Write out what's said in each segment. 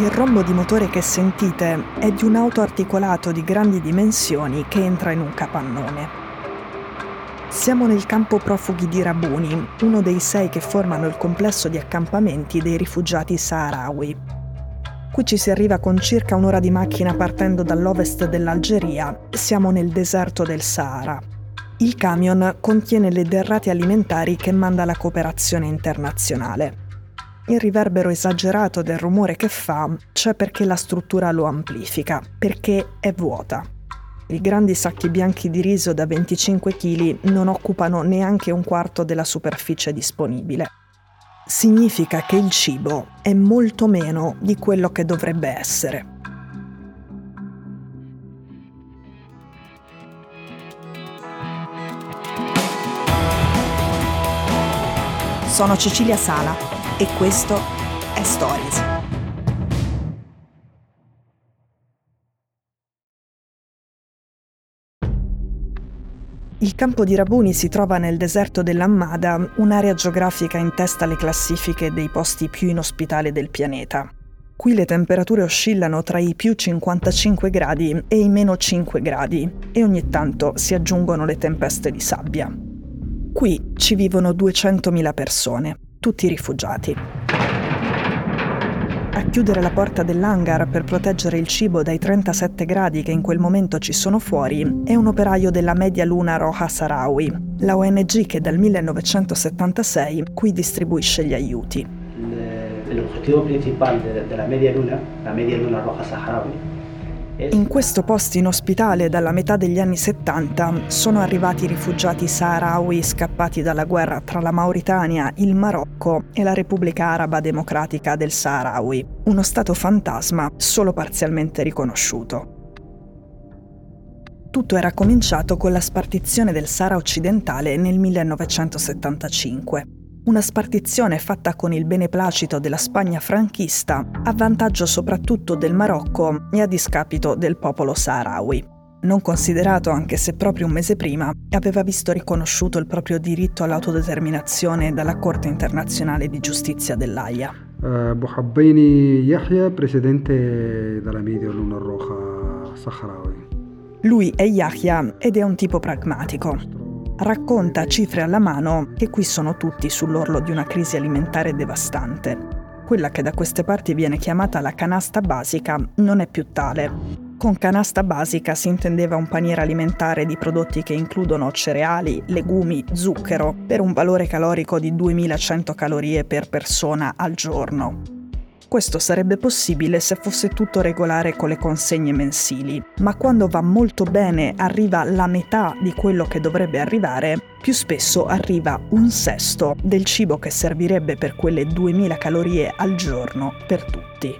Il rombo di motore che sentite è di un auto articolato di grandi dimensioni che entra in un capannone. Siamo nel campo profughi di Rabuni, uno dei sei che formano il complesso di accampamenti dei rifugiati saharawi. Qui ci si arriva con circa un'ora di macchina partendo dall'ovest dell'Algeria. Siamo nel deserto del Sahara. Il camion contiene le derrate alimentari che manda la cooperazione internazionale. Il riverbero esagerato del rumore che fa c'è perché la struttura lo amplifica, perché è vuota. I grandi sacchi bianchi di riso da 25 kg non occupano neanche un quarto della superficie disponibile. Significa che il cibo è molto meno di quello che dovrebbe essere. Sono Cecilia Sala e questo è Stories. Il campo di Rabuni si trova nel deserto dell'Ammada, un'area geografica in testa alle classifiche dei posti più inospitali del pianeta. Qui le temperature oscillano tra i più 55 gradi e i meno 5 gradi e ogni tanto si aggiungono le tempeste di sabbia. Qui ci vivono 200.000 persone, tutti rifugiati. A chiudere la porta dell'hangar per proteggere il cibo dai 37 gradi che in quel momento ci sono fuori è un operaio della Media Luna Roja Sarawi, la ONG che dal 1976 qui distribuisce gli aiuti. L'obiettivo principale della Media Luna, la Media Luna Roja Saharaui, in questo posto inospitale dalla metà degli anni 70 sono arrivati rifugiati saharawi scappati dalla guerra tra la Mauritania, il Marocco e la Repubblica Araba Democratica del Saharawi, uno stato fantasma solo parzialmente riconosciuto. Tutto era cominciato con la spartizione del Sahara occidentale nel 1975 una spartizione fatta con il beneplacito della Spagna franchista a vantaggio soprattutto del Marocco e a discapito del popolo saharawi. Non considerato anche se proprio un mese prima aveva visto riconosciuto il proprio diritto all'autodeterminazione dalla Corte internazionale di giustizia dell'AIA. Abu Habbaini Yahya, presidente della Media Luna Roja Saharawi. Lui è Yahya ed è un tipo pragmatico racconta cifre alla mano che qui sono tutti sull'orlo di una crisi alimentare devastante. Quella che da queste parti viene chiamata la canasta basica non è più tale. Con canasta basica si intendeva un paniere alimentare di prodotti che includono cereali, legumi, zucchero, per un valore calorico di 2100 calorie per persona al giorno. Questo sarebbe possibile se fosse tutto regolare con le consegne mensili, ma quando va molto bene arriva la metà di quello che dovrebbe arrivare, più spesso arriva un sesto del cibo che servirebbe per quelle 2000 calorie al giorno per tutti.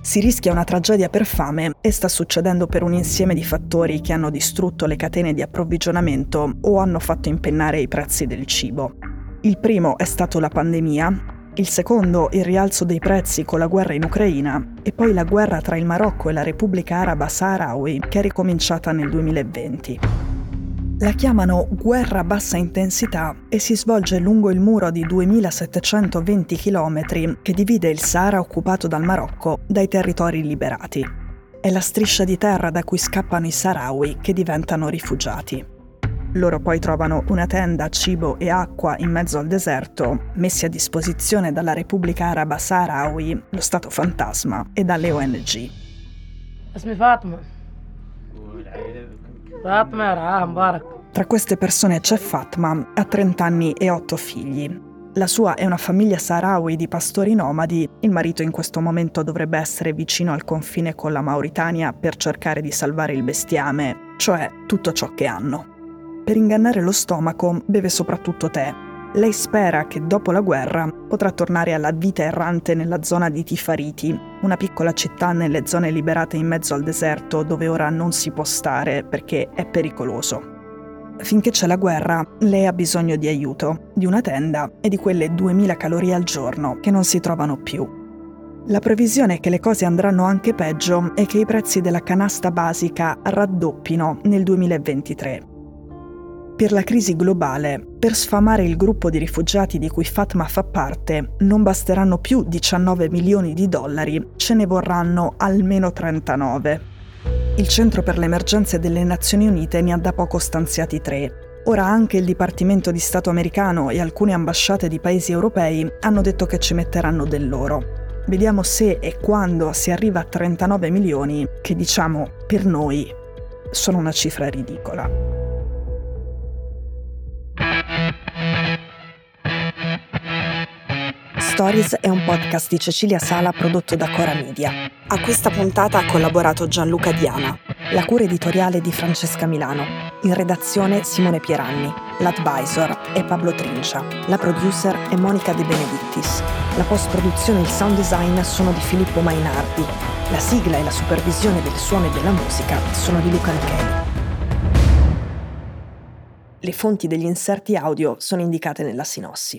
Si rischia una tragedia per fame e sta succedendo per un insieme di fattori che hanno distrutto le catene di approvvigionamento o hanno fatto impennare i prezzi del cibo. Il primo è stato la pandemia, il secondo il rialzo dei prezzi con la guerra in Ucraina e poi la guerra tra il Marocco e la Repubblica Araba Saharawi che è ricominciata nel 2020. La chiamano guerra a bassa intensità e si svolge lungo il muro di 2720 km che divide il Sahara occupato dal Marocco dai territori liberati. È la striscia di terra da cui scappano i Saharawi che diventano rifugiati. Loro poi trovano una tenda, cibo e acqua in mezzo al deserto, messi a disposizione dalla Repubblica Araba Saharawi, lo Stato Fantasma e dalle ONG. Tra queste persone c'è Fatma, ha 30 anni e 8 figli. La sua è una famiglia saharawi di pastori nomadi. Il marito in questo momento dovrebbe essere vicino al confine con la Mauritania per cercare di salvare il bestiame, cioè tutto ciò che hanno. Per ingannare lo stomaco beve soprattutto tè. Lei spera che dopo la guerra potrà tornare alla vita errante nella zona di Tifariti, una piccola città nelle zone liberate in mezzo al deserto dove ora non si può stare perché è pericoloso. Finché c'è la guerra, lei ha bisogno di aiuto, di una tenda e di quelle 2000 calorie al giorno che non si trovano più. La previsione è che le cose andranno anche peggio e che i prezzi della canasta basica raddoppino nel 2023. Per la crisi globale, per sfamare il gruppo di rifugiati di cui Fatma fa parte, non basteranno più 19 milioni di dollari, ce ne vorranno almeno 39. Il Centro per le emergenze delle Nazioni Unite ne ha da poco stanziati tre. Ora anche il Dipartimento di Stato americano e alcune ambasciate di paesi europei hanno detto che ci metteranno del loro. Vediamo se e quando si arriva a 39 milioni, che diciamo per noi sono una cifra ridicola. Stories è un podcast di Cecilia Sala prodotto da Cora Media. A questa puntata ha collaborato Gianluca Diana, la cura editoriale di Francesca Milano, in redazione Simone Pieranni, l'advisor è Pablo Trincia, la producer è Monica De Benedittis, la post-produzione e il sound design sono di Filippo Mainardi, la sigla e la supervisione del suono e della musica sono di Luca Micheli. Le fonti degli inserti audio sono indicate nella sinossi.